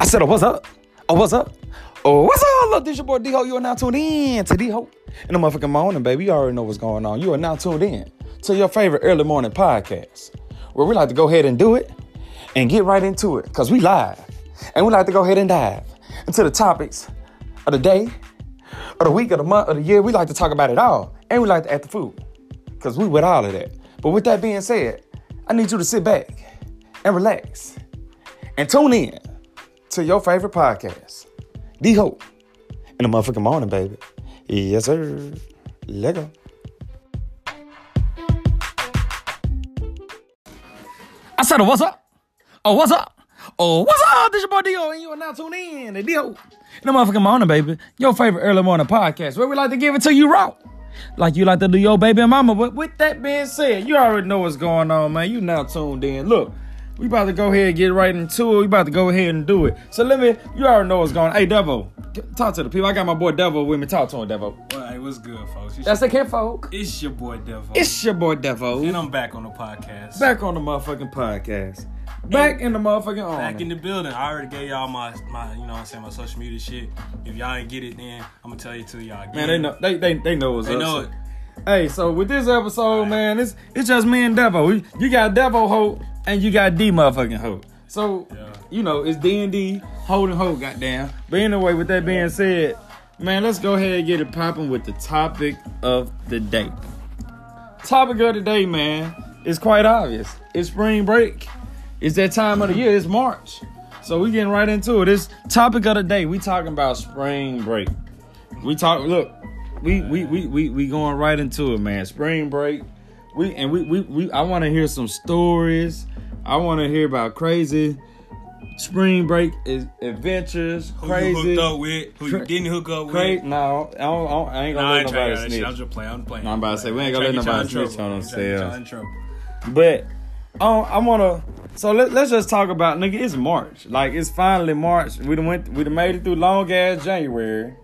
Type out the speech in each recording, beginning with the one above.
I said, oh, what's up? Oh, what's up? Oh, what's up? Look, this your boy D-Ho. You are now tuned in to D-Ho. In the motherfucking morning, baby. You already know what's going on. You are now tuned in to your favorite early morning podcast, where we like to go ahead and do it and get right into it, because we live. And we like to go ahead and dive into the topics of the day, of the week, of the month, of the year. We like to talk about it all. And we like to add the food, because we with all of that. But with that being said, I need you to sit back and relax and tune in to your favorite podcast, D Hope, in the motherfucking morning, baby. Yes, sir. Let go. I said, what's up? Oh, what's up? Oh, what's up? This your boy D-Ho, and you are now tuned in to D-Ho in the motherfucking morning, baby. Your favorite early morning podcast, where we like to give it to you raw. Like you like to do your baby and mama. But with that being said, you already know what's going on, man. You now tuned in. Look, we about to go ahead and get right into it. We about to go ahead and do it. So let me, you already know what's going on. Hey, Devo, talk to the people. I got my boy Devo with me. Talk to him, Devo. Well, hey, what's good, folks? It's, That's the kid folk. it's your boy Devo. It's your boy Devo. and I'm back on the podcast. Back on the motherfucking podcast. Back in the motherfucking army. Back in the building. I already gave y'all my, my, you know what I'm saying, my social media shit. If y'all ain't get it, then I'm gonna tell you to y'all. Again. Man, they know they they, they know what's They up. know so- it. Hey, so with this episode, man, it's it's just me and Devo. You got Devo Hope and you got D motherfucking Hope. So Yeah. you know it's D and D Hope and Hope, goddamn. But anyway, with that being said, man, let's go ahead and get it popping with the topic of the day. Topic of the day, man, is quite obvious. It's spring break. It's that time of the year. It's March. So we getting right into it. This topic of the day, we talking about spring break. We talk. Look, we we we we we going right into it, man. Spring break. We and we we, we I want to hear some stories. I want to hear about crazy spring break is adventures. Who crazy. you hooked up with? Who you didn't hook up with? Cra- no, I, don't, I, don't- I ain't gonna Nah, I let trying nobody snitch. I'm just playing. I'm playing. Nah, I'm about to say, we ain't gonna let trying to get nobody snitch on. I'm trying to themselves. But um, I wanna. So let, let's just talk about nigga. It's March. Like it's finally March. We done went. We done made it through long ass January.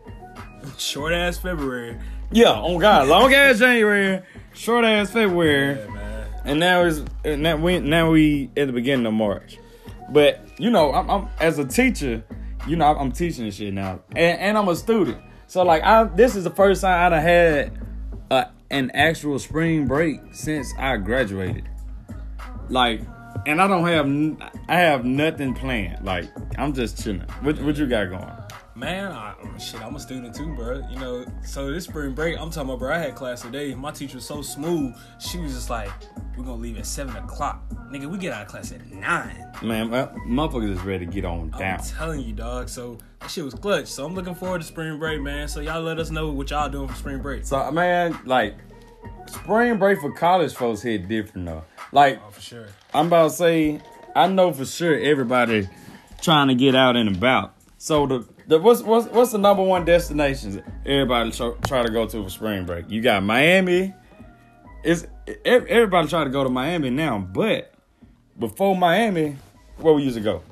Short ass February. Yeah, oh god, long ass January, short ass February, Yeah, and now is and now we now we at the beginning of March. But you know, I'm, I'm as a teacher, you know, I'm teaching this shit now, and, and I'm a student. So like, I this is the first time I done had an actual spring break since I graduated. Like, and I don't have I have nothing planned. Like, I'm just chilling. What what you got going? Man, I, shit, I'm a student too, bro. You know, so this spring break, I'm talking about, bro. I had class today. My teacher was so smooth. She was just like, "We're gonna leave at seven o'clock, nigga. We get out of class at nine. Man, my, motherfuckers is ready to get on down. I'm telling you, dog. So that shit was clutch. So I'm looking forward to spring break, man. So y'all let us know what y'all doing for spring break. So man, like spring break for college folks hit different though. Like Oh, for sure. I'm about to say, I know for sure everybody trying to get out and about. So the the what's what's what's the number one destinations everybody try, try to go to for spring break? You got Miami. It's everybody try to go to Miami now, but before Miami, where we used to go?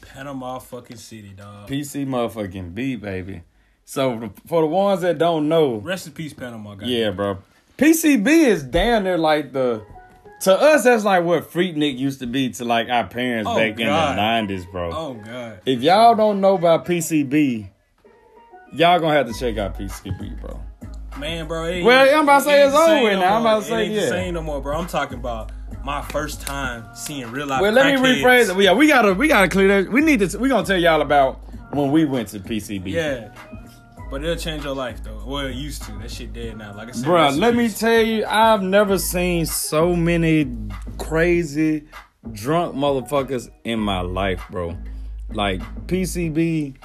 Panama fucking city, dog. PC motherfucking B baby. So for the ones that don't know, Rest in peace, Panama. Guys. Yeah, bro. PCB is down there like the to us that's like what Freaknik used to be to like our parents Oh, back God. in the nineties, bro. Oh god. If y'all don't know about PCB, y'all gonna have to check out PCB, bro. Man, bro. it Well, I'm about to say ain't it's over no now. I'm more. about to It say, ain't the yeah. same no more, bro. I'm talking about my first time seeing real life. Well, let me rephrase it. Yeah, we gotta we gotta clear that. We need to we gonna tell y'all about when we went to PCB. Yeah. But it'll change your life though. Well, it used to. That shit dead now. Like I said, Bruh, let me tell you, I've never seen so many crazy drunk motherfuckers in my life, bro. Like PCB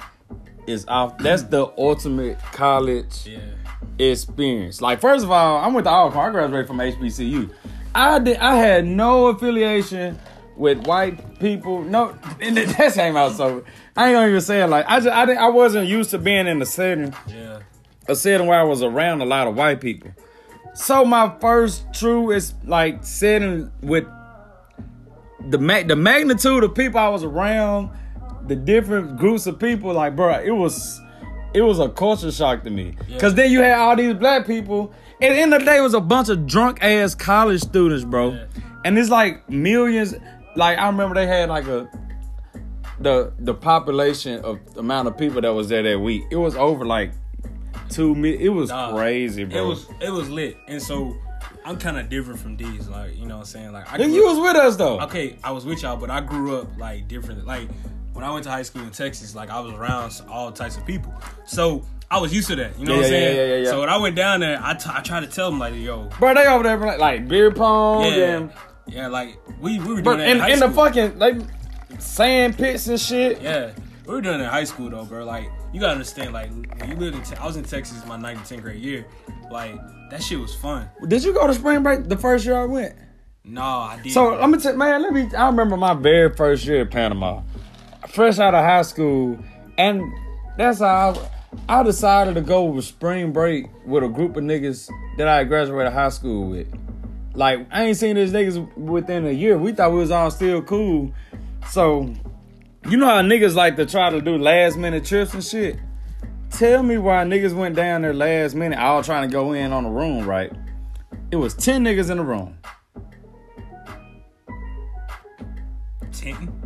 is off. That's the ultimate college Yeah. experience. Like, first of all, I went to Alcorn. I graduated from HBCU. I did. I had no affiliation with white people. No, and that came out so. I ain't gonna even say it like I just. I, didn't, I wasn't used to being in the setting Yeah. a setting where I was around a lot of white people. So my first true is like setting with the ma- the magnitude of people I was around, the different groups of people. Like, bro, it was it was a culture shock to me. Yeah. Cause then you had all these black people. At the end of the day, it was a bunch of drunk ass college students, bro. Yeah. And it's like millions. Like I remember they had like a the the population of the amount of people that was there that week. It was over like two million. It was Dog, crazy, bro. It was it was lit, and so I'm kind of different from these. Like you know what I'm saying? Like I grew you up- was with us though. okay, I was with y'all, but I grew up like different. Like when I went to high school in Texas, like I was around all types of people, so I was used to that. You know Yeah, what I'm yeah, saying? yeah, yeah, yeah. So when I went down there, I, t- I tried to tell them like, yo, Bro, they over there like, like beer pong yeah, and yeah, like we we were doing bro, that in, in, high in the fucking like sand pits and shit. Yeah, we were doing it in high school though, bro. Like you gotta understand, like you lived in, Te- I was in Texas my 9th and 10th grade year. Like that shit was fun. Did you go to spring break the first year I went? No, I did. So I'm gonna tell man, let me. I remember my very first year at Panama, fresh out of high school, and that's how I, I decided to go with spring break with a group of niggas that I graduated high school with. Like I ain't seen these niggas within a year. We thought we was all still cool. So you know how niggas like to try to do last minute trips and shit. Tell me why niggas went down there last minute, all trying to go in on the room, right? It was ten niggas in the room. ten.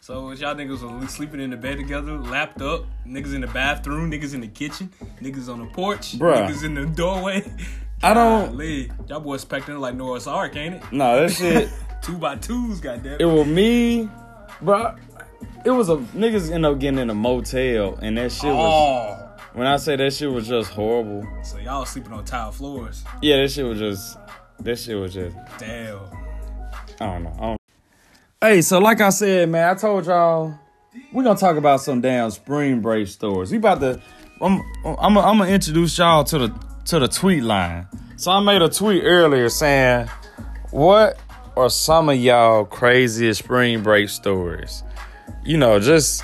So y'all niggas was sleeping in the bed together, lapped up. Niggas in the bathroom, niggas in the kitchen, niggas on the porch, Bruh. niggas in the doorway. I don't- Golly. Y'all boys specting like Noah's Ark, ain't it? No, that shit. Two by twos, goddamn. it was me, bro. It was a niggas end up getting in a motel, and that shit was. Oh, When I say that shit was just horrible. so y'all sleeping on tile floors. Yeah, that shit was just. That shit was just. Damn. I don't know. I don't... Hey, so like I said, man, I told y'all we're gonna talk about some damn spring break stories. We about to. I'm. I'm. I'm gonna introduce y'all to the to the tweet line. So I made a tweet earlier saying, "What are some of y'all craziest spring break stories?" You know, just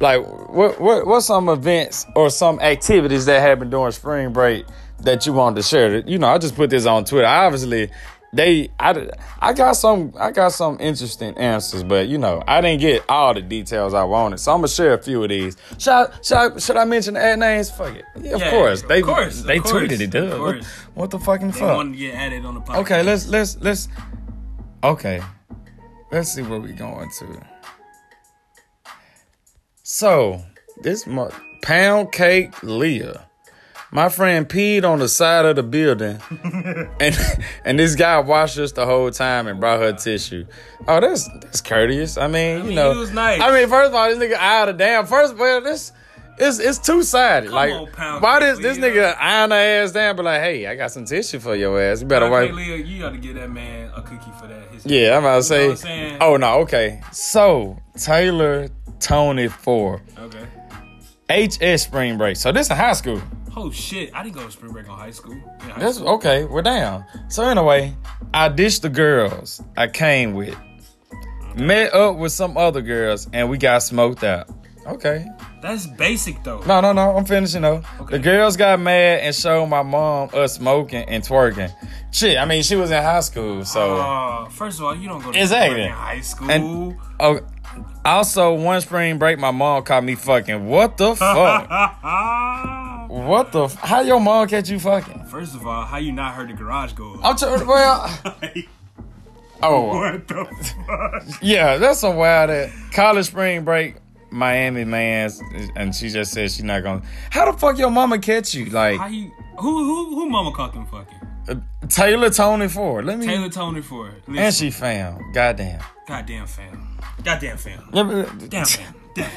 like what what what's some events or some activities that happened during spring break that you wanted to share? You know, I just put this on Twitter. Obviously, they I, I got some I got some interesting answers, but you know, I didn't get all the details I wanted. So I'm gonna share a few of these. Should I should I, should I mention the ad names? Fuck it. Yeah, of Yeah, course. of They course, they course, tweeted it, dude. of What, course. what the fucking They fuck? wanted to get added on the podcast. Okay, let's let's let's okay. Let's see where we going to. So this mo- pound cake Leah. My friend peed on the side of the building, and and this guy watched us the whole time and brought her tissue. Oh, that's that's courteous. I mean, you mean, know, it was nice. I mean, first of all, this nigga out of damn. First of all, this it's it's two sided. Like, on, why Cake this nigga iron her ass down? But like, hey, I got some tissue for your ass. You better wipe. Leah, you gotta give that man a cookie for that. His Yeah, I'm about to You know say. oh no, okay. So Taylor Tony four Okay. HS spring break. So this is high school. Oh shit! I didn't go to spring break on high school. High That's school. okay. We're down. So anyway, I ditched the girls I came with, met up with some other girls, and we got smoked out. Okay. That's basic though. No, no, no. I'm finishing though. Okay. The girls got mad and showed my mom us smoking and twerking. Shit, I mean, she was in high school, so. Uh, first of all, you don't go to Exactly. spring break in high school. And- Oh, also one spring break, my mom caught me fucking. What the fuck? what the? F- how your mom catch you fucking? First of all, how you not heard the garage go? I'm tr- well. Oh, what the fuck? yeah, that's a wild. At college spring break, Miami man's, and she just said she's not gonna. How the fuck your mama catch you? Like How you? Who who who? Mama caught them fucking. uh, Taylor Tony Ford. Let me. Taylor Tony for it. and she found. Goddamn. Goddamn fam. Goddamn fam. Hey, Damn fam. Damn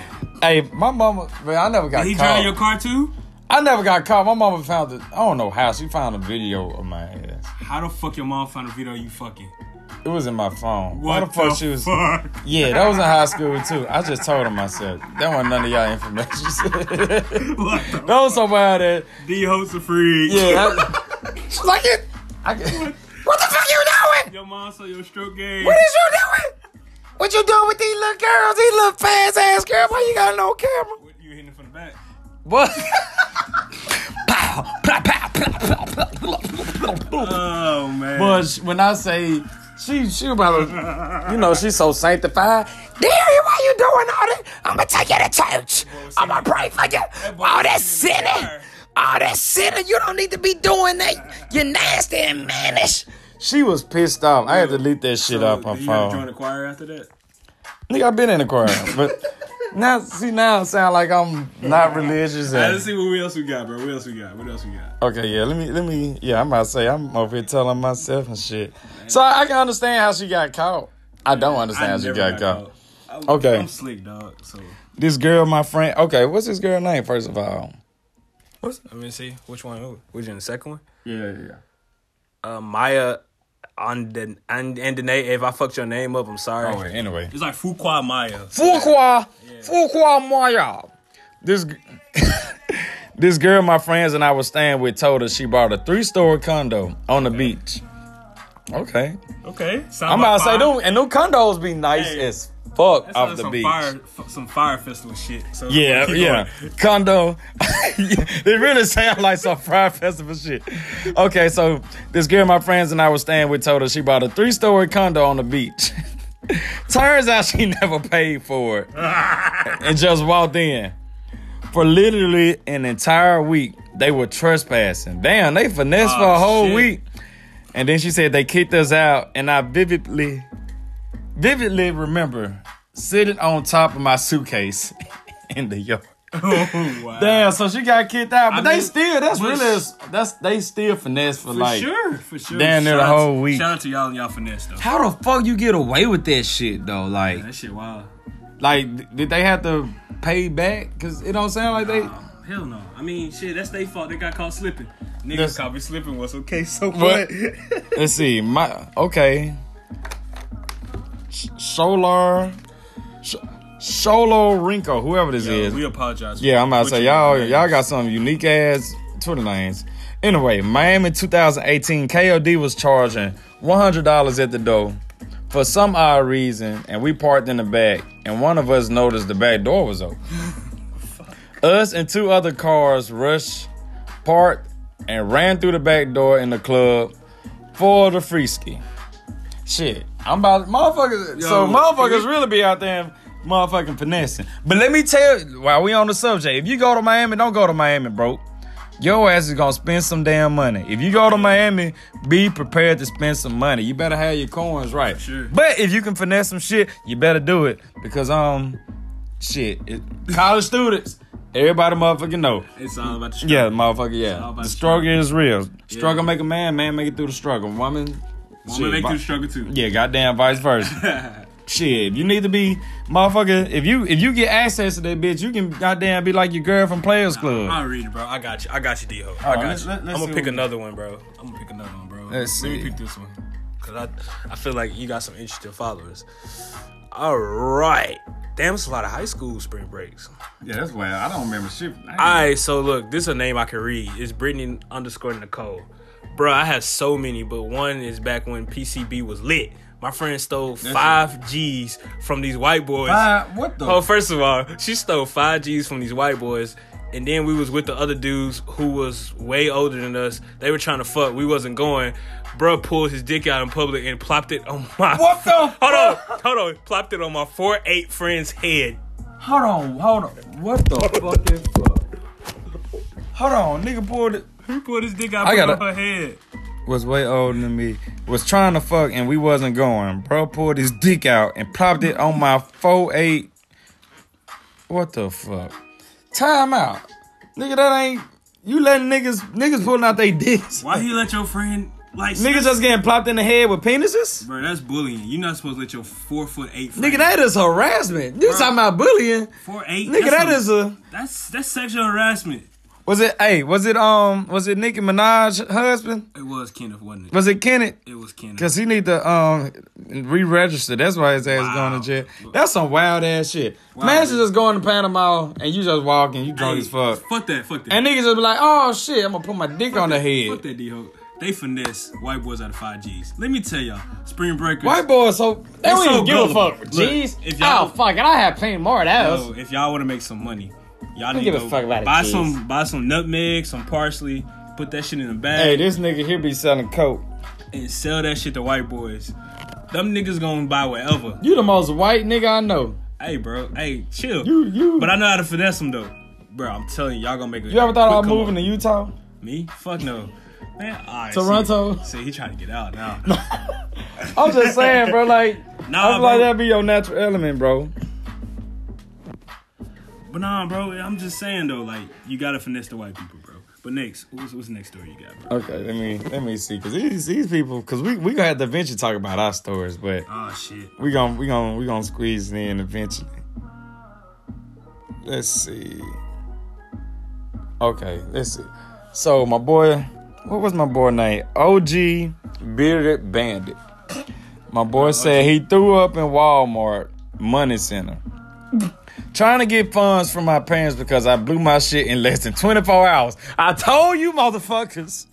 fam. my mama. Man, I never got Did he caught. drive your car too? I never got caught. My mama found it. I don't know how. She found a video of my ass. How the fuck your mom found a video of you fucking? It was in my phone. What the fuck she was? Yeah, that was in high school too. I just told her myself. That wasn't none of y'all information. that What the was so bad that D host a freak. yeah. I, she's like it. I, what the fuck you doing? Your mom saw your stroke game. What is you doing? What you doing with these little girls? These little fast ass girls? Why you got no camera? What, you hitting it from the back? What? Oh man. But when I say she, she about you know, she's so sanctified. Daddy, why you doing all that? I'm gonna take you to church. I'm gonna pray for you. All that singing sinning, all that sinning. You don't need to be doing that. You're nasty and mannish. She was pissed off. I had to delete that shit So, off my did you have to join the choir after that? Nigga, I've been in the choir, but now see now it sound like I'm not religious. Alright, And, let's see what else we got, bro. What else we got? What else we got? okay, yeah, let me let me yeah, I'm about to say I'm over here telling myself and shit. So I, I can understand how she got caught. I don't understand I how she never got caught. caught. I'm, Okay. I'm slick, dog. So This girl, my friend. Okay, what's this girl name? First of all. let me see which one. Which in the second one? Yeah, yeah. Uh, Maya on the and and Danae. If I fucked your name up, I'm sorry. Oh wait, anyway. It's like Fuqua Maya. Fuqua, Fuqua Maya. This this girl, my friends and I was staying with, told us she bought a three story condo on the beach. Okay, Okay, sound I'm about to say fire. them and them condos be nice Hey, as fuck off the some beach. Fire, f- some Fyre Festival shit. So Yeah, yeah. going. Condo. it really sounds like some Fyre Festival shit. Okay, so this girl my friends and I were staying with told us she bought a three story condo on the beach. Turns out she never paid for it and just walked in. For literally an entire week, they were trespassing. Damn, they finessed for Oh, a whole shit. week. And then she said they kicked us out, and I vividly, vividly remember sitting on top of my suitcase in the yard. Oh, wow. Damn, so she got kicked out, but I they mean, still that's really that's they still finesse for, For like sure, for sure. damn near the whole week. Shout out to y'all and y'all finesse though. How the fuck you get away with that shit though? Like, That shit wild. like did they have to pay back? Cause it don't sound like they. Hell no. I mean, shit, that's their fault. They got caught slipping. Niggas caught me slipping was okay. So what? Let's see, my okay. Solar, Sh- Solo Rinko, whoever this is. we apologize. Yeah, I'm about to say y'all names. y'all got some unique ass Twitter names. Anyway, Miami 2018 KOD was charging $100 at the door for some odd reason, and we parked in the back, and one of us noticed the back door was open. us and two other cars rushed, parked, and ran through the back door in the club for the free ski. Shit, I'm about motherfuckers. so motherfuckers really be out there motherfucking finessing. But let me tell you, while we on the subject, if you go to Miami, don't go to Miami, bro. Your ass is gonna spend some damn money. If you go to Miami, be prepared to spend some money. You better have your coins right. Sure. But if you can finesse some shit, you better do it because um, shit, it, college students, everybody motherfucking know. It's all about the struggle. Yeah, motherfucker, yeah. The struggle struggle. is real. Struggle make a man, man make it through the struggle. Woman, I'm shit, make vi- you struggle too. yeah, goddamn vice versa. Shit, if you need to be motherfucker, if you if you get access to that bitch, you can goddamn be like your girl from Players Club. I'll read it, bro. I got you. I got you, D Ho. I got let's- you. let- let's I'm see gonna pick what another one, bro. I'm gonna pick another one, bro. Let's Let me see. pick this one. Cause I I feel like you got some interesting followers. All right. Damn, it's a lot of high school spring breaks. Yeah, that's wild. I don't remember shit. All right, so look, this is a name I can read. It's Brittany underscore Nicole. Bro, I have so many, but one is back when PCB was lit. My friend stole five G's from these white boys. what the? Oh, first of all, she stole five G's from these white boys, and then we was with the other dudes who was way older than us. They were trying to fuck. We wasn't going. Bro pulled his dick out in public and plopped it on my. What the Hold on, hold on. Plopped it on my four eight friend's head. Hold on, hold on. What the fuck? Hold on, nigga pulled it. He pulled his dick out I gotta- her head. Was way older than me. Was trying to fuck and we wasn't going. Bro pulled his dick out and plopped it on my four eight. What the fuck? Time out, nigga. That ain't you letting niggas niggas pulling out their dicks. Why you let your friend like Niggas just getting plopped in the head with penises. Bro, that's bullying. You're not supposed to let your four foot eight friend. Nigga, that is harassment. You talking about bullying? four eight. Nigga, that a- is a. that's that's sexual harassment. Was it? Hey, was it? Um, was it Nicki Minaj husband? It was Kenneth, wasn't it? Was it Kenneth? It was Kenneth. Cause he need to um re-register. That's why his ass Wow. going to jail. That's some wild ass shit. Wow. Man should just going to Panama and you just walking, you drunk Hey, as fuck. Fuck that. Fuck that. And niggas just be like, oh shit, I'm gonna put my dick on the head. Fuck that, D-Ho. They finesse white boys out of five G's. Let me tell y'all, Spring Breakers. White boys, so they don't so even give a fuck. Look, Jeez, if y'all- oh fuck it, I have plenty more of those. Yo, if y'all want to make some money, y'all need give to a fuck about it, buy some buy some nutmeg, some parsley, put that shit in a bag, Hey, this nigga here be selling coke. and sell that shit to white boys. Them niggas gonna buy whatever. You the most white nigga I know. Hey, bro. Hey, chill. You you. But I know how to finesse them though. Bro, I'm telling you, y'all gonna make a you ever thought about moving to Utah? Me? Fuck no. Man, all right, Toronto? See, see, he trying to get out now. I'm just saying, bro. Like Nah, I feel like that'd be your natural element, bro. But nah, bro. I'm just saying though, like you gotta finesse the white people, bro. But next, what's, what's the next story you got, bro? Okay, let me let me see, cause these these people, cause we we gonna have to eventually talk about our stories, but Oh shit. we gonna we gonna we gonna squeeze it in eventually. Let's see. Okay, let's see. So my boy, what was my boy name? OG Bearded Bandit. My boy said he threw up in Walmart Money Center. Trying to get funds from my parents because I blew my shit in less than 24 hours. I told you motherfuckers.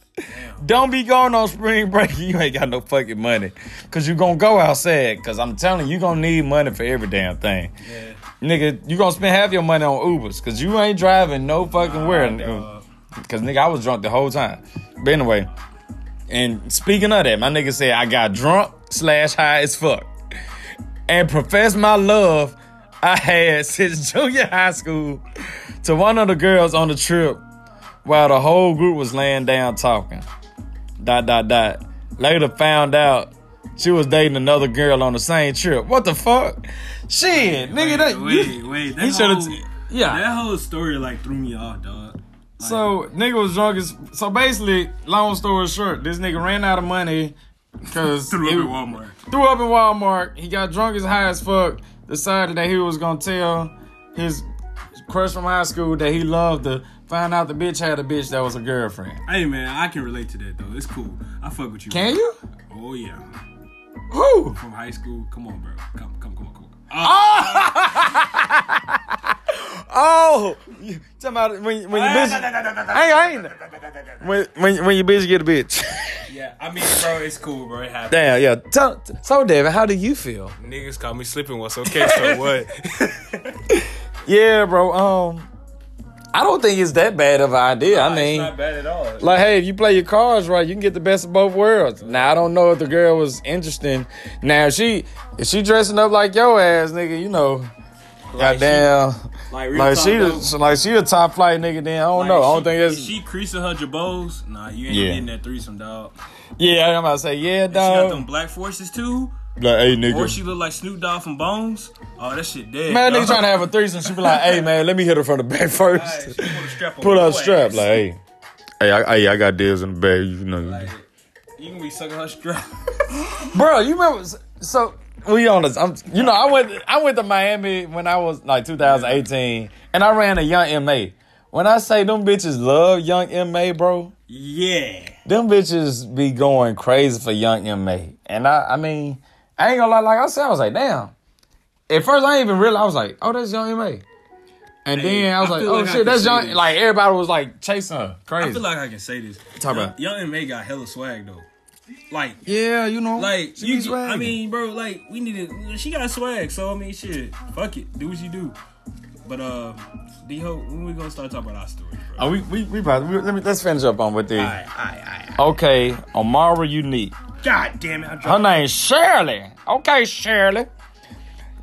Don't be going on spring break. You ain't got no fucking money. Cause you're gonna go outside. Cause I'm telling you, you gonna need money for every damn thing. Yeah. Nigga, you gonna spend half your money on Ubers. Cause you ain't driving no fucking where. dog. Cause nigga, I was drunk the whole time. But anyway, and speaking of that, my nigga said I got drunk slash high as fuck. And professed my love I had since junior high school to one of the girls on the trip while the whole group was laying down talking. Dot dot dot. Later found out she was dating another girl on the same trip. What the fuck? Shit, nigga, that wait, you- wait. That whole, t- yeah. That whole story like threw me off, dog. Like, So nigga was drunk as so basically, long story short, this nigga ran out of money because threw up at Walmart. threw up in Walmart. He got drunk as high as fuck. Decided that he was gonna tell his crush from high school that he loved to find out the bitch had a bitch that was a girlfriend. Hey man, I can relate to that though. It's cool. I fuck with you. Can bro. you? Oh yeah. Who? From high school. Come on, bro. Come, come, come on, come on. Oh, you talking about when when your bitch? I ain't, I ain't. When when when you bitch get a bitch. Yeah, I mean, bro, it's cool, bro. It happens. Damn, yeah. Tell, so David, how do you feel? Niggas call me slipping. What's okay? So what? Yeah, bro. Um, I don't think it's that bad of an idea. I mean, it's not bad at all. like, hey, if you play your cards right, you can get the best of both worlds. Now, I don't know if the girl was interesting. Now, if she if she dressing up like your ass, nigga, you know, Like goddamn, like, real like talk, she, though, the, like she a top flight nigga. Then I don't like, know. I don't think it's she creasing her jabos. Nah, you ain't Yeah. getting that threesome, dog. yeah. I'm about to say yeah, She got them black forces too, Like, hey, nigga. or she look like Snoop Dogg from Bones. Oh, that shit dead. Man, dog. nigga trying to have a threesome. She be like, hey, man, let me hit her from the back first. she put a strap on Pull your strap, ass. like, hey, hey, I, hey, I got deals in the bag, you know. Like, you can be sucking her strap. Bro, you remember? So we on this. I'm, you know, I went. I went to Miami when I was like 2018, and I ran a Young M.A. When I say them bitches love Young M.A, bro, yeah. them bitches be going crazy for Young M.A. And I, I mean, I ain't gonna lie. Like I said, I was like, damn. At first, I didn't even realize. I was like, oh, that's young Ma. And Hey, then I was I like, oh like shit, that's young. Like everybody was like chasing her, crazy. I feel like I can say this. Talk Young, about- Young M.A got hella swag though. Like, yeah, you know, like she you. be. I mean, bro, like we needed. She got swag, so I mean, shit. Fuck it, do what you do. But uh, D Ho, when we gonna start talking about our stories, bro? Oh, we we we, about, we let me let's finish up on with the. Alright, alright, alright. Okay, Amara Unique. God damn it! I Her dropped. name's Shirley. Okay, Shirley.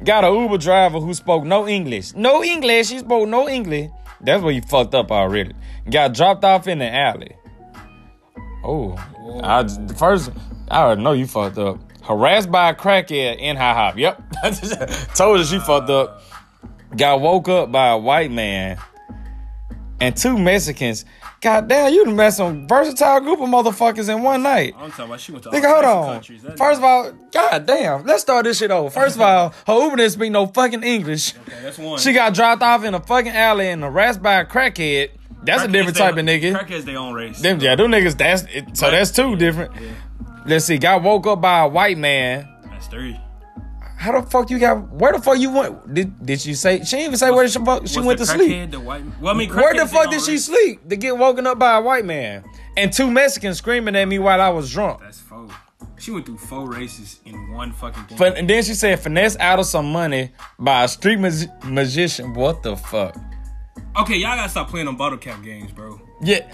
Got a Uber driver who spoke no English. No English. He spoke no English. That's where you fucked up already. Got dropped off in the alley. Oh, I the first I already know you fucked up. Harassed by a crackhead in IHOP. Yep, told her she fucked up. Got woke up by a white man and two Mexicans. God damn, you done met some versatile group of motherfuckers in one night. I'm talking about she went to Nigga, hold on. countries. First of all, god damn, let's start this shit over. First of all, her Uber didn't speak no fucking English. okay, that's one. She got dropped off in a fucking alley and harassed by a crackhead. That's a different they- type of nigga. Crackheads, they own race. Them, yeah, them niggas, that's it, so that's two different. Yeah, Let's see, got woke up by a white man. that's three. How the fuck you got, where the fuck you went? Did, did you say, she didn't even say where the fuck she went to sleep. The white. Well, I mean, Where the fuck did she sleep to get woken up by a white man? And two Mexicans screaming at me while I was drunk. That's four. She went through four races in one fucking and then she said finesse out of some money by a street mag- magician. What the fuck? Okay, y'all gotta stop playing on bottle cap games, bro. Yeah,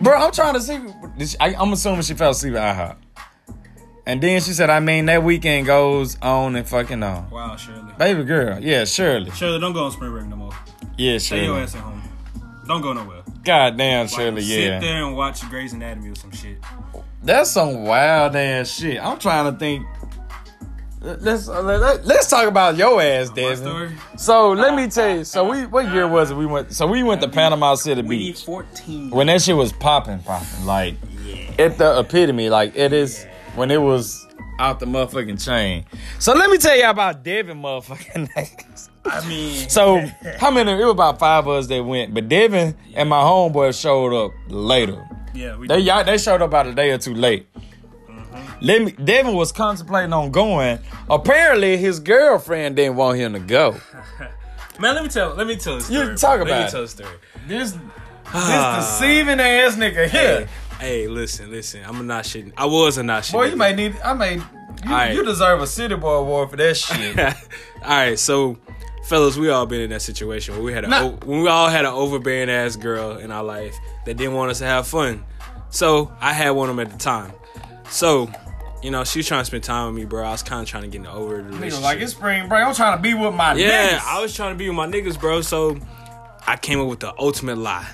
bro. I'm trying to see. I, I'm assuming she fell asleep at IHOP. And then she said, I mean, that weekend goes on and fucking on. Wow, Shirley. Baby girl, yeah, Shirley, Shirley, don't go on spring break no more. yeah, Shirley. Stay your ass at home. Don't go nowhere. God damn, Like, Shirley, Sit yeah. there and watch Grey's Anatomy or some shit. That's some wild ass shit. I'm trying to think. Let's uh, let, let's talk about your ass, Devin. So let me tell you. So we what year was it? We went. So we went to Panama City Beach 14. when that shit was popping, popping. Like yeah. at the epitome. Like it is when it was out the motherfucking chain. So let me tell you about Devin motherfucking niggas. I mean, So how many? It was about five of us that went, but Devin and my homeboy showed up later. yeah, we They y'all, they showed up about a day or two late. Let me, Devin was contemplating on going. Apparently, his girlfriend didn't want him to go. Man, let me tell. Let me tell a story. You talk about Let it. me tell a story. This, Ah. this deceiving ass nigga here. Hey, hey, listen, listen. I'm a not shitting. I was a not shitting. Boy, you may need. I may. You, Alright. you deserve a city boy award for that shit. all right, so fellas, we all been in that situation where we had a Nah. when we all had an overbearing ass girl in our life that didn't want us to have fun. So I had one of them at the time. So, you know, she was trying to spend time with me, bro. I was kind of trying to get over the relationship. Nigga, like it's spring break. I'm trying to be with my Yeah, niggas. I was trying to be with my niggas, bro. So I came up with the ultimate lie.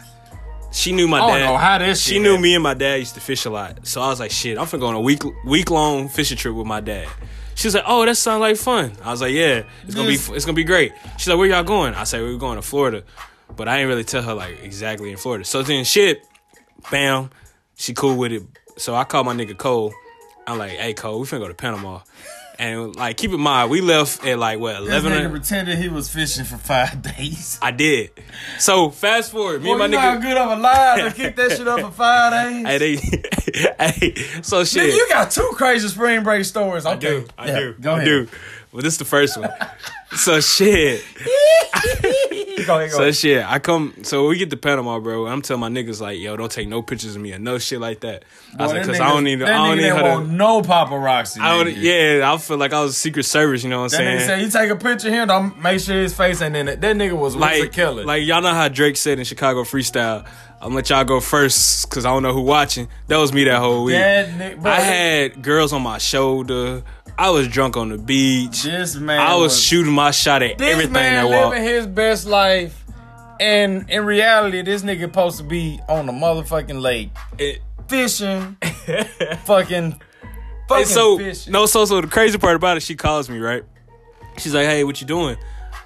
She knew my I dad. know how this she knew me and my dad used to fish a lot. So I was like, shit, I'm finna go on a week week long fishing trip with my dad. She was like, oh, that sounds like fun. I was like, yeah, it's gonna be it's gonna be great. She's like, where y'all going? I said, we're going to Florida, but I didn't really tell her like exactly in Florida. So then shit, bam, she cool with it. So I called my nigga Cole. I'm like, hey Cole, we finna go to Panama. And like, keep in mind, we left at like what eleven. This nigga pretended he was fishing for five days. I did. So fast forward, me Boy, and my how nigga. good of a lie to keep that shit up for five days. Hey, they, hey, so shit. Nigga, you got two crazy spring break stories. Okay. I do, I Yeah, do, Go I do. Well, this is the first one. so shit, Go ahead, go so shit. I come, so we get to Panama, bro. I'm telling my niggas like, yo, don't take no pictures of me or no shit like that. I was like, cause I don't need, that I don't need her to. no paparazzi. I don't, yeah, I feel like I was Secret Service, you know what I'm That nigga saying? said you take a picture here, don't make sure his face ain't in it. That nigga was like, like, killer. like y'all know how Drake said in Chicago Freestyle. I'm gonna let y'all go first because I don't know who watching. That was me that whole week. that nigga, I had girls on my shoulder. I was drunk on the beach. this man. I was shooting my shot at this everything man that walked. living his best life, and in reality, this nigga supposed to be on the motherfucking lake It- fishing, fucking, fucking so fishing. no, so so the crazy part about it, she calls me right. She's like, "Hey, what you doing?"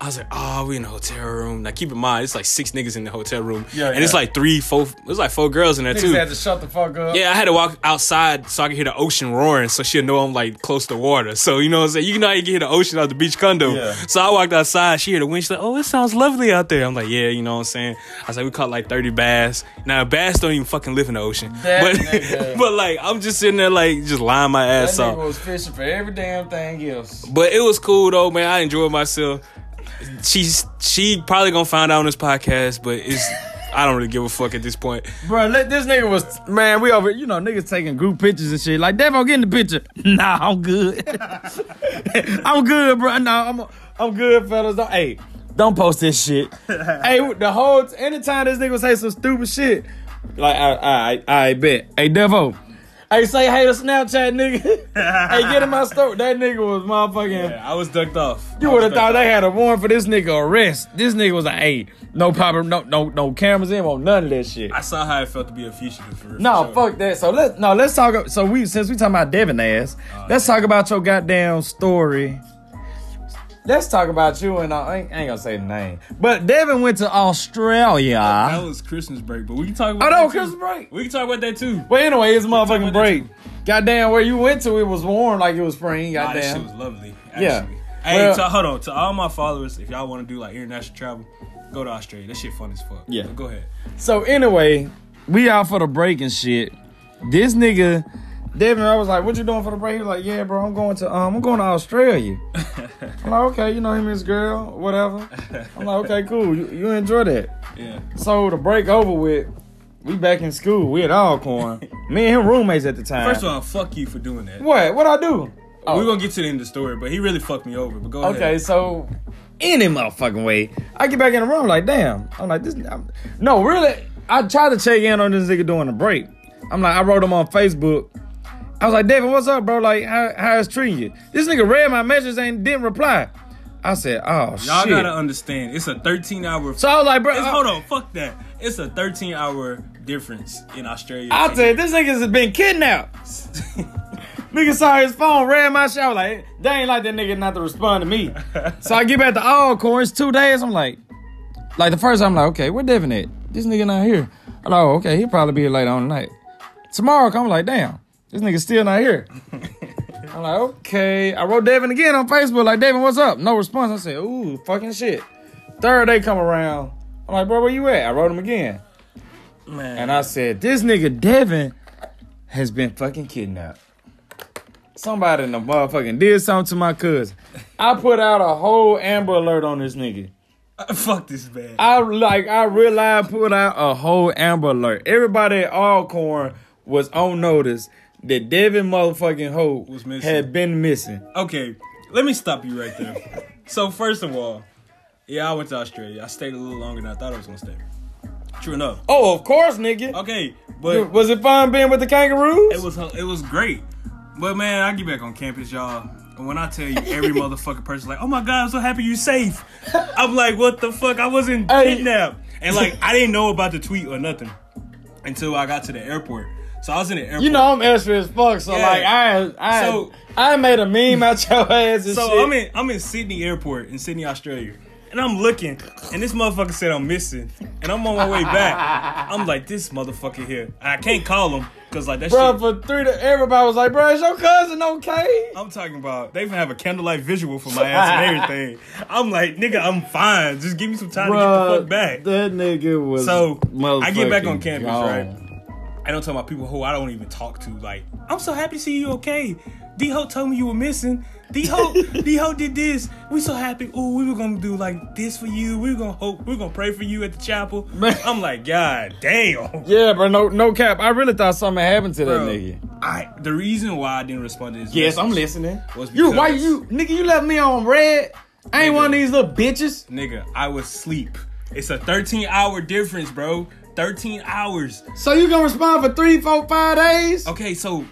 I was like, "Oh, we in the hotel room." Now keep in mind, it's like six niggas in the hotel room, Yeah, and it's like three, four. It's like four girls in there Niggas too. had to shut the fuck up. Yeah, I had to walk outside so I could hear the ocean roaring, so she'll know I'm like close to water. So you know what I'm saying? You know how you can hear the ocean out the beach condo. Yeah. So I walked outside, she hear the wind, she's like, Oh, it sounds lovely out there. I'm like, Yeah, you know what I'm saying? I was like, we caught like 30 bass. Now bass don't even fucking live in the ocean. That but but like I'm just sitting there like just lying my ass off. was fishing for every damn thing else. But it was cool though, man. I enjoyed myself. She's she probably gonna find out on this podcast, but it's I don't really give a fuck at this point. Bro, let this nigga was man. We over, you know, niggas taking group pictures and shit. Like, Devo, get in the picture. Nah, I'm good. I'm good, bro. Nah, I'm I'm good, fellas. Don't, hey, don't post this shit. hey, the whole anytime this nigga say some stupid shit, like, I I I bet. Hey, Devo. Hey, say hey to Snapchat, nigga. hey, get in my store. That nigga was motherfucking. I was ducked off. You would have thought they had a warrant for this nigga arrest. This nigga was like, hey, no pop, no no no cameras in, on none of that shit. I saw how it felt to be a fugitive for No, sure. fuck that. So let no, let's talk. So we since we talking about Devin ass, oh, let's talk about your goddamn story. Let's talk about you and uh, I ain't, I ain't gonna say the name, but Devin went to Australia. That Australia. was Christmas break, but we can talk about Oh that no, too. Christmas break. We can talk about that too. Well, anyway, it's about motherfucking that break. Goddamn, where you went to, it was warm like it was spring. Nah, that shit was lovely. Yeah. Actually. Hey, Well- to, hold on. To all my followers, if y'all want to do like international travel, go to Australia. That shit fun as fuck. Yeah. But go ahead. So anyway, we out for the break and shit. This nigga, Devin, I was like, "What you doing for the break?" He was like, "Yeah, bro, I'm going to um, I'm going to Australia." I'm like, "Okay, you know him and his girl, whatever." I'm like, "Okay, cool. You, you enjoy that." Yeah. So the break over with, we back in school. We at Alcorn. Me and him roommates at the time. First of all, fuck you for doing that. what? What I do? Oh. We're gonna get to the end of the story, but he really fucked me over. But go Okay, ahead. so any motherfucking way, I get back in the room like, damn. I'm like, this. I'm, no, really, I tried to check in on this nigga during the break. I'm like, I wrote him on Facebook. I was like, David, what's up, bro? Like, how how it's treating you? This nigga read my message and didn't reply. I said, oh shit. Y'all gotta understand, it's a 13 hour. so I was like, bro, I, hold on, fuck that. It's a 13 hour difference in Australia. I said, this nigga's been kidnapped. Nigga saw his phone, read my shit. I was like, they ain't like that nigga not to respond to me. so I get back to Alcorn. It's two days. I'm like, like the first time, I'm like, okay, where Devin at? This nigga not here. I'm like, oh, okay, he'll probably be here later on tonight. Tomorrow, I'm like, damn, this nigga still not here. I'm like, okay. I wrote Devin again on Facebook, like, Devin, what's up? No response. I said, ooh, fucking shit. Third day come around. I'm like, bro, where you at? I wrote him again. Man. And I said, this nigga Devin has been fucking kidnapped. Somebody in the motherfucking did something to my cousin. I put out a whole Amber Alert on this nigga. Fuck this man. I like I realized put out a whole Amber Alert. Everybody at Alcorn was on notice that Devin motherfucking Hope Was missing. had been missing. Okay, let me stop you right there. so first of all, yeah, I went to Australia. I stayed a little longer than I thought I was gonna stay. True enough. Oh, of course, nigga. Okay, but Was it fun being with the kangaroos? it was it was great. But man, I get back on campus, y'all. And when I tell you every motherfucking person like, oh my god, I'm so happy you're safe. I'm like, what the fuck? I wasn't Hey. kidnapped. And like I didn't know about the tweet or nothing until I got to the airport. So I was in the airport. You know I'm extra as fuck, so Yeah. like I I So- I made a meme out your ass and So shit. I'm in I'm in Sydney Airport in Sydney, Australia. And I'm looking, and this motherfucker said I'm missing. And I'm on my way back. I'm like, this motherfucker here. I can't call him, because like that bro, shit. for three to everybody was like, bro, is your cousin okay? I'm talking about they even have a candlelight visual for my ass and everything. I'm like, nigga, I'm fine. Just give me some time to get the fuck back. That nigga was So, I get back on campus, right? I don't tell my people who I don't even talk to. Like, I'm so happy to see you okay. D Ho told me you were missing. D Ho, D Ho did this. We so happy. Ooh, we were gonna do like this for you. We were gonna hope. We were gonna pray for you at the chapel. Man. I'm like, God damn. Yeah, bro, no no cap. I really thought something happened to that Bro, nigga. I the reason why I didn't respond to this. Yes, I'm listening. You why you nigga you left me on red? I ain't Nigga. one of these little bitches. Nigga, I was sleep. It's a 13 hour difference, bro. 13 hours. So you gonna respond for three, four, five days? Okay, so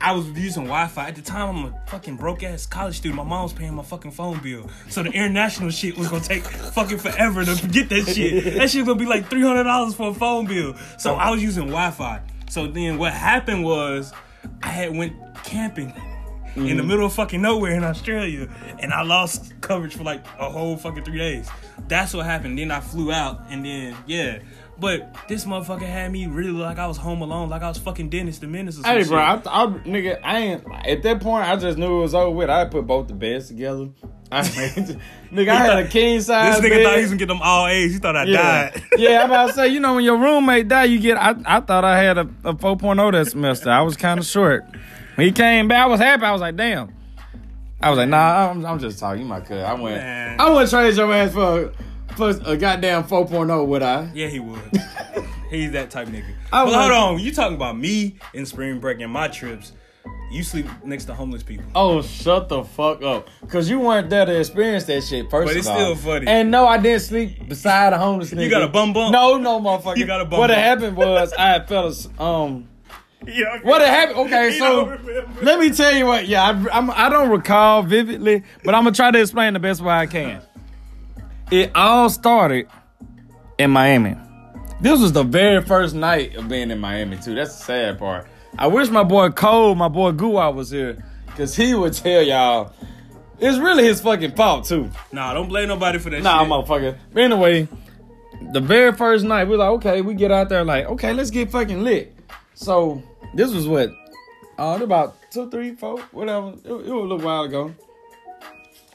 I was using Wi-Fi at the time. I'm a fucking broke ass college student. My mom was paying my fucking phone bill, so the international shit was gonna take fucking forever to get that shit. That shit was gonna be like three hundred dollars for a phone bill. So I was using Wi-Fi. So then what happened was I had went camping. In the mm. middle of fucking nowhere in Australia, and I lost coverage for like a whole fucking three days. That's what happened. Then I flew out, and then yeah. But this motherfucker had me really like I was home alone, like I was fucking Dennis the Menace or some Hey, bro, I, I, nigga, I ain't at that point. I just knew it was over with. I put both the beds together. I, nigga, I had a king size. This nigga bed. thought he was gonna get them all A's. He thought I yeah, died. yeah. I'm about to say, you know, when your roommate died, you get. I, I thought I had a, a 4.0 that semester. I was kind of short. When he came back, I was happy. I was like, damn. I was like, nah, I'm, I'm just talking. You my cuz. I went. Man. I wouldn't trade your ass for for a goddamn 4.0, would I? yeah, he would. He's that type nigga. I but hold on, you talking about me in spring break and my trips? You sleep next to homeless people. Oh, shut the fuck up. Cause you weren't there to experience that shit, first But of it's all. still funny. And no, I didn't sleep beside a homeless nigga. You got a bum bump? No, no, motherfucker. You got a bum What bump. happened was I had fell um Yeah, what happened okay, so let me tell you what, yeah, I, I'm, I don't recall vividly, but I'm gonna try to explain the best way I can. It all started in Miami. This was the very first night of being in Miami too. That's the sad part. I wish my boy Cole, my boy Guwa was here, cause he would tell y'all it's really his fucking fault too. Nah, don't blame nobody for that shit. Nah, shit. motherfucker. But anyway, the very first night, we are like, okay, we get out there, like, okay, let's get fucking lit. So this was what, uh, about two, three, four, whatever. It, it was a little while ago.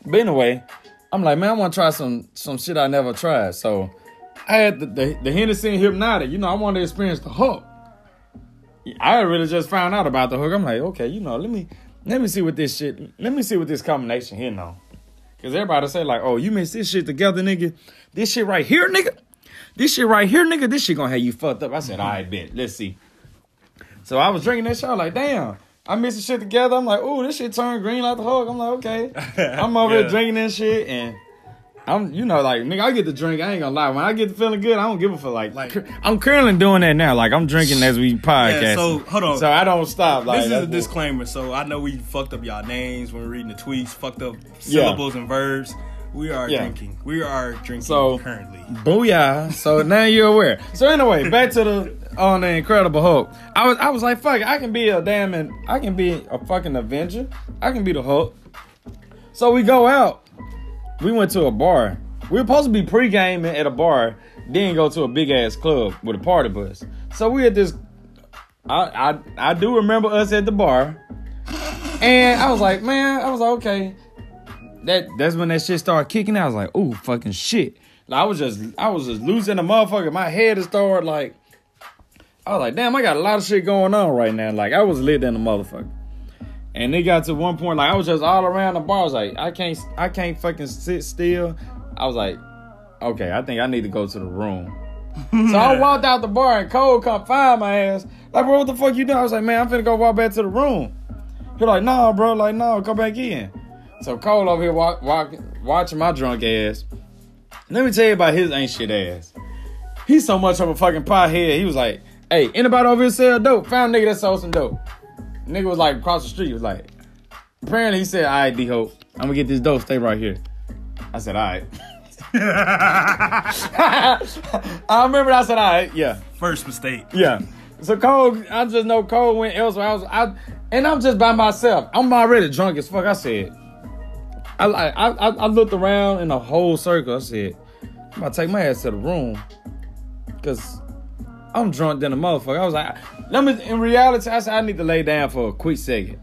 But anyway, I'm like, man, I want to try some some shit I never tried. So I had the the, the Hennessy and Hpnotiq. You know, I wanted to experience the hook. I really just found out about the hook. I'm like, okay, you know, let me let me see what this shit. Let me see what this combination here now. Cause everybody say like, oh, you mix this shit together, nigga. This shit right here, nigga. This shit right here, nigga. This shit gonna have you fucked up. I said, all right, bet. Let's see. So I was drinking that shit. I was like, damn. I mixed the shit together. I'm like, ooh, this shit turned green like the Hulk. I'm like, okay. I'm over Yeah. here drinking this shit and I'm, you know, like, nigga, I get to drink. I ain't gonna lie. When I get to feeling good, I don't give a fuck. Like, Like- I'm currently doing that now. Like, I'm drinking as we podcast. Yeah, so, hold on. So I don't stop. Like, this is a disclaimer, so I know we fucked up y'all names when we're reading the tweets, fucked up Yeah. syllables and verbs. We are Yeah. drinking. We are drinking So- currently. Booyah. So now you're aware. So anyway, back to the Oh, on the Incredible Hulk. I was I was like, fuck I can be a damn and I can be a fucking Avenger. I can be the Hulk. So we go out. We went to a bar. We were supposed to be pre-gaming at a bar, then go to a big ass club with a party bus. So we at this. I I I do remember us at the bar, and I was like, man, I was like, okay. That that's when that shit started kicking. I was like, ooh, fucking shit. Like, I was just I was just losing the motherfucker. My head started like. I was like, damn, I got a lot of shit going on right now. Like I was lit in the motherfucker. And it got to one point, like I was just all around the bar. I was like, I can't, I can't fucking sit still. I was like, okay, I think I need to go to the room. so I walked out the bar and Cole come find my ass. Like, bro, what the fuck you doing? I was like, man, I'm finna go walk back to the room. He was like, nah, bro, like, nah, come back in. So Cole over here walk, walk, watching my drunk ass. Let me tell you about his ain't shit ass. He's so much of a fucking pothead. He was like, hey, anybody over here sell dope? Found a nigga that sold some dope. Nigga was like across the street. He was like, apparently he said, all right, D-Ho, I'm gonna get this dope. Stay right here. I said, all right. I remember I said, all right, yeah. First mistake. Yeah. So Cole, I just know Cole went elsewhere. I was, I, and I'm just by myself. I'm already drunk as fuck. I said, I, I, I, I looked around in a whole circle. I said, I'm about to take my ass to the room, cause I'm drunk than a motherfucker. I was like, let me. In reality, I said I need to lay down for a quick second.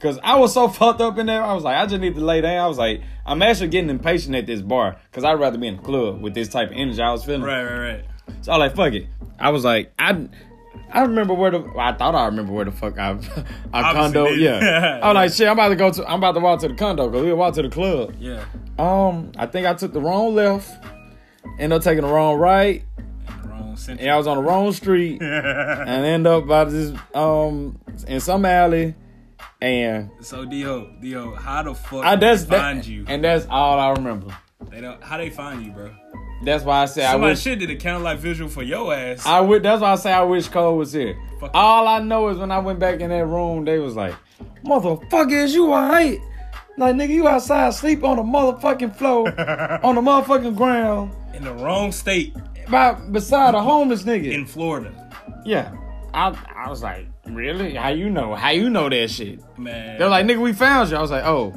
Cause I was so fucked up in there, I was like, I just need to lay down. I was like, I'm actually getting impatient at this bar, cause I'd rather be in the club with this type of energy I was feeling. Right, right, right. So I was like, fuck it. I was like, I, I remember where the, I thought I remember where the fuck I, our condo. Yeah, I was like, shit, I'm about to go to, I'm about to walk to the condo, cause we walk to the club. Yeah. Um, I think I took the wrong left, ended up taking the wrong right, And I was on the wrong street, and end up by this, um, in some alley, and So Dio, Dio, how the fuck I that's they that, find you? and that's all I remember. They don't. How they find you, bro? That's why I say I Somebody wish. shit did a candlelight visual for your ass. I would. That's why I say I wish Cole was here. Fuck. All I know is when I went back in that room, they was like, "Motherfucker, is you alright? Like nigga, you outside sleep on the motherfucking floor, on the motherfucking ground, in the wrong state by beside a homeless nigga." in Florida, yeah, I I was like, really? How you know? How you know that shit? man. They're like, nigga, we found you. I was like, oh,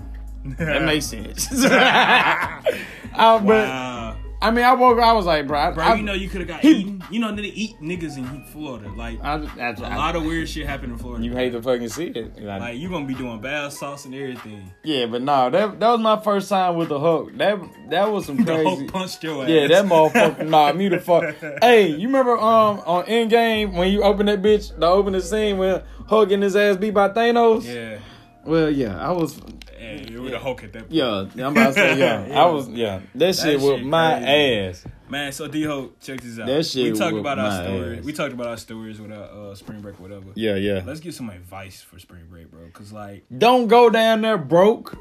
that makes sense. Uh, but wow. I mean, I woke. up, I was like, bro, I, Bro, I, you know you could have got he- eaten. You know they eat niggas in Florida. Like I, a lot of weird shit happened in Florida. you hate to fucking see it. Like, like you gonna be doing bath salts and everything. Yeah, but no, that that was my first time with the hook. That that was some The crazy. Punched your ass. yeah, that motherfucker. nah, me the fuck. Hey, you remember um on Endgame when you open that bitch, the opening scene when Hulk getting his ass beat by Thanos? Yeah. Well, yeah, I was. You were the Hulk at that point. Yeah, I'm about to say yeah. Yeah. I was yeah. That shit shit with my ass. Man, so D Ho, check this out. That shit we talked about our stories. ass. We talked about our stories with our uh, spring break, or whatever. Yeah, yeah. Let's get some advice for spring break, bro. Cause like, Don't go down there broke.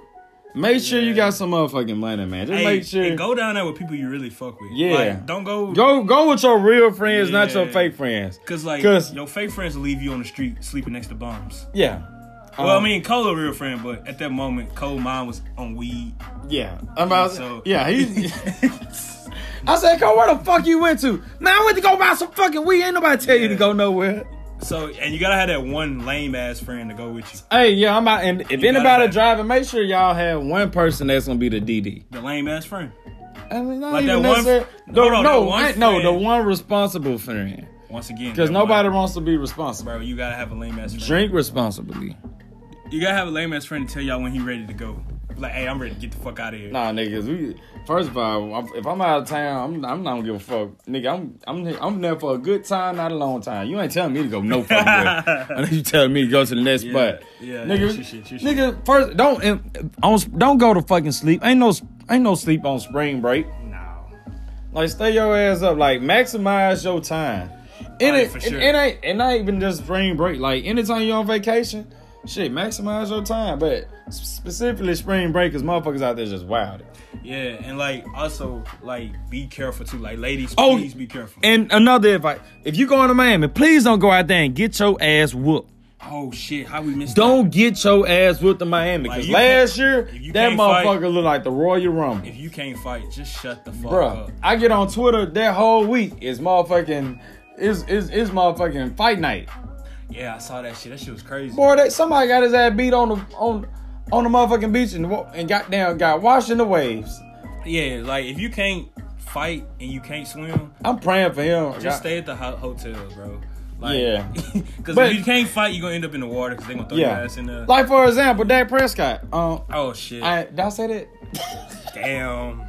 Make sure you got some motherfucking money, man. Just hey, make sure. and go down there with people you really fuck with. Yeah. Like, don't go. Go go with your real friends, not your fake friends. Cause like 'Cause- your fake friends will leave you on the street sleeping next to bums. Yeah. Well, I Um, mean, Cole a real friend, but at that moment, Cole mine was on weed. Yeah, I'm about. So- yeah, he. I said, "Cole, where the fuck you went to?" Man, I went to go buy some fucking weed. Ain't nobody tell you to go nowhere. So, and you gotta have that one lame ass friend to go with you. Hey, yeah, I'm out. And if You anybody driving, make sure y'all have one person that's gonna be the DD. The lame ass friend. I mean, not Like even that one- No, no, one no, the one responsible friend. Once again, Because nobody one- wants to be responsible. bro, you gotta have a lame ass friend. Drink responsibly. You gotta have a lame ass friend to tell y'all when he ready to go. Like, hey, I'm ready to get the fuck out of here. Nah, niggas. We first of all, if I'm out of town, I'm, I'm not gonna give a fuck, nigga. I'm I'm I'm there for a good time, not a long time. You ain't telling me to go no fucking way. Know you telling me to go to the next Yeah, spot. yeah, nigga. yeah, nigga, first don't and on don't go to fucking sleep. Ain't no ain't no sleep on spring break. No. Like stay your ass up. Like maximize your time. Oh, ain't- for it, sure. it ain't it not even just spring break. Like anytime you're on vacation, shit, maximize your time. But specifically spring break, cause motherfuckers out there just wild. Yeah, and like also like be careful too. Like ladies, Oh, please be careful. And another advice: if you going to Miami, please don't go out there and get your ass whooped. oh shit, how we missed Don't get your ass whooped in Miami because you last year that can't fight- motherfucker looked like the Royal Rumble. that? If you can't fight, just shut the fuck Bruh, up. I get on Twitter that whole week is motherfucking it's, it's, it's motherfucking fight night. Yeah, I saw that shit. That shit was crazy. Boy, that somebody got his ass beat on the on on the motherfucking beach and and got down, got washed in the waves. Yeah, like if you can't fight and you can't swim, I'm praying for him. just God- stay at the ho- hotel, bro. Like, Yeah. Because if you can't fight, you're gonna end up in the water because they're gonna throw Yeah. your ass in there. Like for example, Dak Prescott. Um, oh shit. I did I say that? Damn.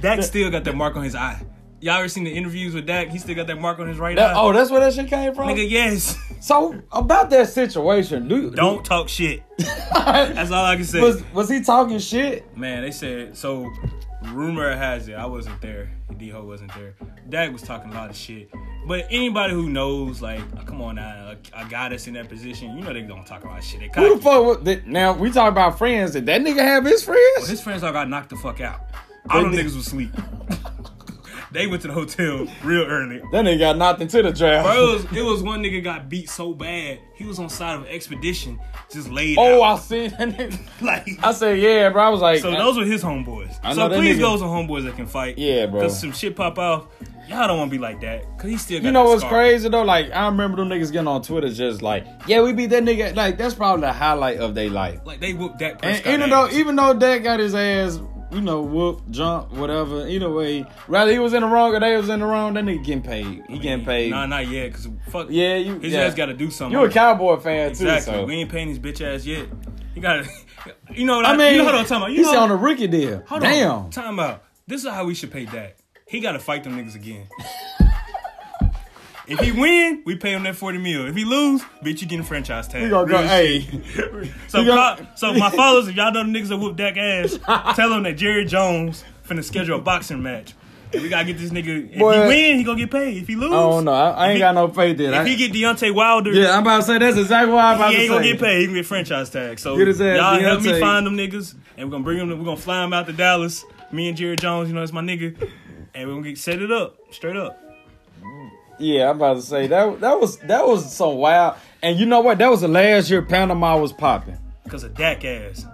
Dak still got that mark on his eye. Y'all ever seen the interviews with Dak? He still got that mark on his right That- eye. oh, that's where that shit came from. Nigga, yes. So about that situation, do Don't talk shit. That's all I can say. was was he talking shit? Man, they said so. Rumor has it, I wasn't there. D Ho wasn't there. Dak was talking a lot of shit. But anybody who knows, like, oh, come on now, a, a guy that's in that position, you know they don't talk about shit. They Who the fuck? Now we talk about friends. Did that nigga have his friends? His friends all got knocked the fuck out. All them niggas was asleep. they went to the hotel real early. that nigga got knocked into the draft. Bro, it was, it was one nigga got beat so bad, he was on side of an expedition, just laid oh, out. I seen that nigga. like, I said, yeah, bro. I was like, so those were his homeboys. I So please nigga- go some homeboys that can fight. Yeah, bro. Cause some shit pop off. Y'all don't want to be like that. Cause he still got You know what's scar. crazy though? Like I remember them niggas getting on Twitter just like, yeah, we beat that nigga. Like that's probably the highlight of their life. Like they whooped that And even though even though Dak got his ass, you know, whoop, jump, whatever. Either way, rather he was in the wrong or they was in the wrong. That nigga getting paid. He getting paid. Nah, not yet. Cause fuck. Yeah, you- His yeah. ass got to do something. You a cowboy fan Exactly. too, so We ain't paying his bitch ass yet. He got to. You know what I mean, you know what I'm talking about. You he's know, on a rookie deal. Hold Damn. on. Time out. This is how we should pay Dak. He got to fight them niggas again. if he win, we pay him that 40 mil. If he lose, bitch, you getting franchise tag. We gonna go, hey. So, gonna- so my followers, if y'all know the niggas that whoop Dak ass, tell them that Jerry Jones finna schedule a boxing match. And we gotta get this nigga. If Boy. he win, he gonna get paid. If he lose, I don't know. I, I ain't he- got no faith in. If I- he get Deontay Wilder, yeah, I'm about to say that's exactly what I'm about he to ain't say. gonna get paid. He can get franchise tag. So Get his ass y'all help me find them niggas, and we're gonna bring them. We're gonna fly them out to Dallas. Me and Jerry Jones, you know, that's my nigga, and we're gonna get set it up straight up. Yeah, I'm about to say that that was that was so wild. And you know what? That was the last year Panama was popping. Cause of Dak ass.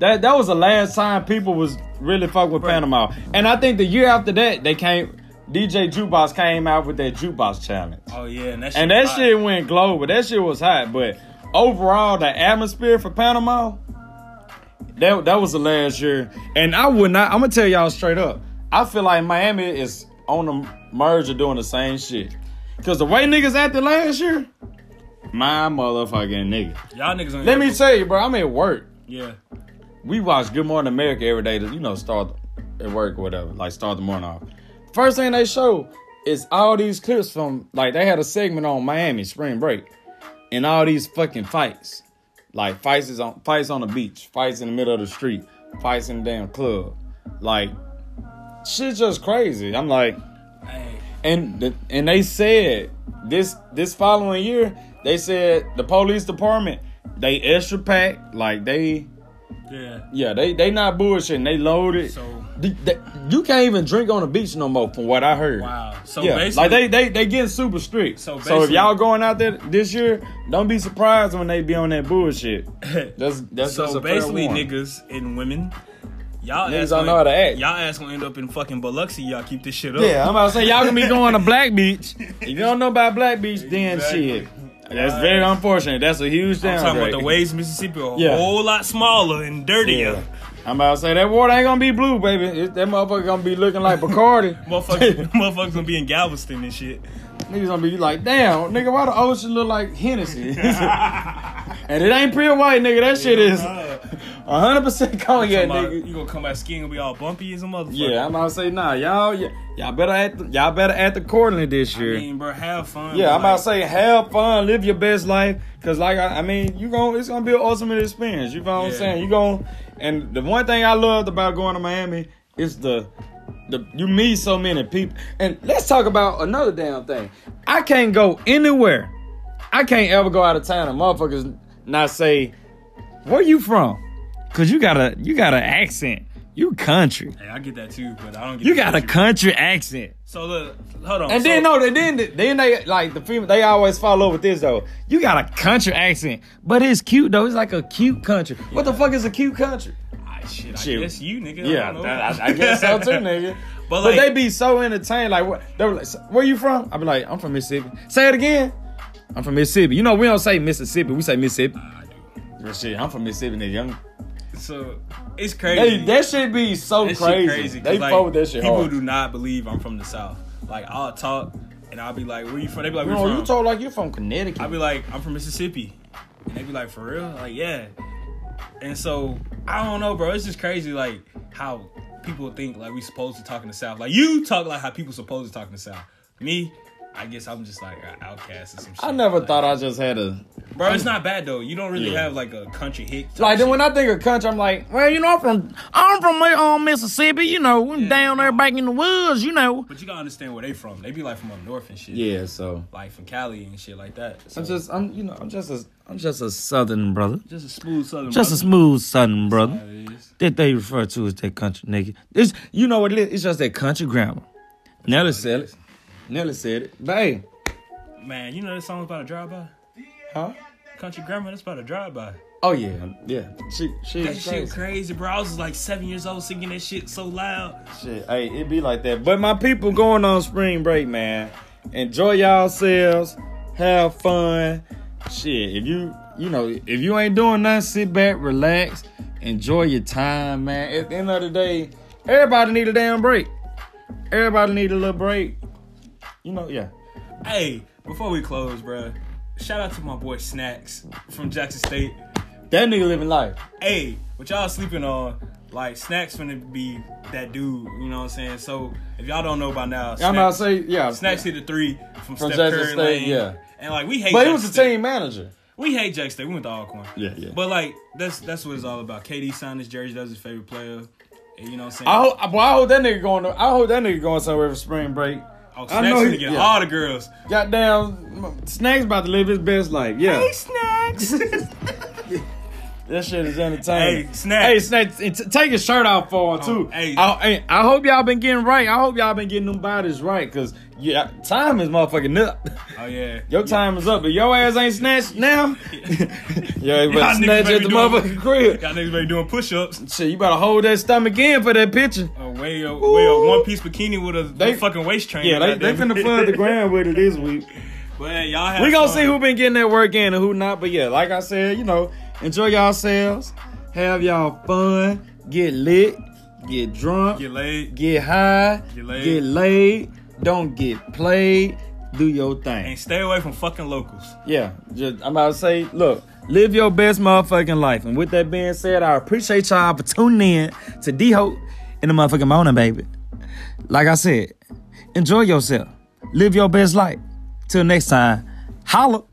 That that was the last time people was really fuck with Right. Panama. And I think the year after that they came DJ Jukebox came out with that jukebox challenge. Oh yeah, and that shit. And that shit went global. That shit was hot. But overall, the atmosphere for Panama, that that was the last year. And I would not. I'm gonna tell y'all straight up. I feel like Miami is on the merge of doing the same shit. Cause the way niggas acted last year, my motherfucking nigga. Y'all niggas. Let me tell you, bro. I'm at work. Yeah. We watch Good Morning America every day to you know start at work or whatever. Like start the morning off. First thing they show is all these clips from like they had a segment on Miami spring break, and all these fucking fights, like fights is on fights on the beach, fights in the middle of the street, fights in the damn club, like shit's just crazy. I'm like, and the, and they said this this following year they said the police department they extra packed like they yeah. yeah they they not bullshitting they loaded So you can't even drink on the beach no more, from what I heard. wow. So yeah, basically, like they they they getting super strict. So So, if y'all going out there this year, don't be surprised when they be on that bullshit. That's that's so basically, niggas and women, y'all Niggas ass don't know how to act. Y'all ass gonna end up in fucking Biloxi. Y'all keep this shit up. Yeah, I'm about to say y'all gonna be going to Black Beach. If you don't know about Black Beach, then Exactly. shit. That's very unfortunate. That's a huge down. I'm talking about the waves, Mississippi, a Yeah. whole lot smaller and dirtier. Yeah. I'm about to say that water ain't gonna be blue, baby. It, that motherfucker gonna be looking like Bacardi. Motherfuckers, motherfuckers gonna be in Galveston and shit. Niggas gonna be like, damn, nigga, why the ocean look like Hennessy? and it ain't pure white, nigga. That shit is 100% cognac, Somebody- nigga. you gonna come back skin gonna be all bumpy as a motherfucker. Yeah, I'm about to say, nah, y'all, y'all better act, y'all better act accordingly this year. I mean, bro, have fun. yeah, I'm about to say, have fun, live your best life, cause like I, I mean, you going it's gonna be an ultimate experience. You know what I'm saying? You going and the one thing I loved about going to Miami is the the you meet so many people. And let's talk about another damn thing. I can't go anywhere. I can't ever go out of town and motherfuckers not say, "Where you from?" Cause you got a you got an accent. You country. Hey, I get that too, but I don't get You the got a country. country accent. So look, hold on. And so, then no, they- then then they like the female. They always follow with this though. You got a country accent, but it's cute though. It's like a cute country. What the fuck is a cute country? Ah, shit, I Shit. guess you, nigga. Yeah, I, don't know. that- I, I guess so too, nigga. But, But, they be so entertained. Like, what? They were like, "Where you from?" I be like, "I'm from Mississippi." Say it again. I'm from Mississippi. You know, we don't say Mississippi. We say Mississippi. I do. Well, shit, I'm from Mississippi. They young. So it's They, crazy. that should be so That crazy. crazy. They like, fuck with that shit People hard. do not believe I'm from the South. Like I'll talk and I'll be like, "Where you from?" They be like, "Where Bro, you you from?" told like you're from Connecticut. I'll be like, "I'm from Mississippi," and they be like, "For real?" Like, yeah. And so I don't know, bro. It's just crazy, like how people think like we supposed to talk in the South. Like you talk like how people supposed to talk in the South. Me, I guess I'm just like an outcast or some shit. I never Like, thought I just had a bro. It's not bad though. You don't really Yeah. have like a country hit. like. Then shit. when I think of country, I'm like, well, you know, I'm from I'm from um, Mississippi. You know, Yeah. down there back in the woods. You know. but you gotta understand where they from. They be like from up north and shit. Yeah. So Like from Cali and shit like that. So, I'm just I'm you know I'm just a I'm just a southern brother. just a smooth southern. Just a brother. smooth southern brother. That that they refer to as that country nigga. It's you know what it is. It's just that country grammar. Nelly said it. Nelly said it. But hey, Man, you know this song's about a drive by? Huh? Country Grammar, that's about a drive by. Oh yeah, yeah. She she That is shit crazy. crazy, bro. I was like seven years old singing that shit so loud. Shit, hey, it be like that. But my people going on spring break, man. Enjoy yourselves. Have fun. Shit, if you you know if you ain't doing nothing, sit back, relax, enjoy your time, man. At the end of the day, everybody need a damn break. Everybody need a little break. You know, yeah. Hey, before we close, bro, shout out to my boy Snacks from Jackson State. That nigga living life. Hey, what y'all sleeping on? Like Snacks finna be that dude, you know what I'm saying? So if y'all don't know by now, I'm Snacks, about to say, yeah. Snacks hit the three from, From Steph Jackson Curry State, Lane. yeah. And like we hate But he was the State. team manager. We hate Jack State. We went to Alcorn. Yeah, yeah. But like that's that's what it's all about. KD signed his jersey. That's his favorite player. And you know what I'm saying? I hope, well, I hope that nigga going. To, I hope that nigga going somewhere for spring break. Oh, I Snacks know gonna he- get yeah. all the girls. Goddamn, Snake's about to live his best life. Yeah, Hey, Snacks. that shit is entertaining. Hey, Snack. Hey, Snack, and t- take his shirt off for him Oh, too. hey. I, hey, I hope y'all been getting right. I hope y'all been getting them bodies right, cause yeah, time is motherfucking up. oh yeah. Your time is up. If your ass ain't snatched now, yeah, you better snatch at the motherfucking crib. Y'all niggas better doing push-ups. Shit, you better hold that stomach in for that picture. Oh, way a way a one piece bikini with a They- fucking waist trainer. Yeah, they, they finna flood the ground with it this week. But y'all have We gonna fun. see who been getting that work in and who not. But yeah, like I said, you know, enjoy yourselves, have y'all fun, get lit, get drunk, get laid get high, Get laid. get laid, don't get played, do your thing. and stay away from fucking locals. Yeah, just I'm about to say, look, live your best motherfucking life. And with that being said, I appreciate y'all for tuning in to D Ho in the motherfucking morning, baby. Like I said, enjoy yourself, live your best life. Till next time, holla.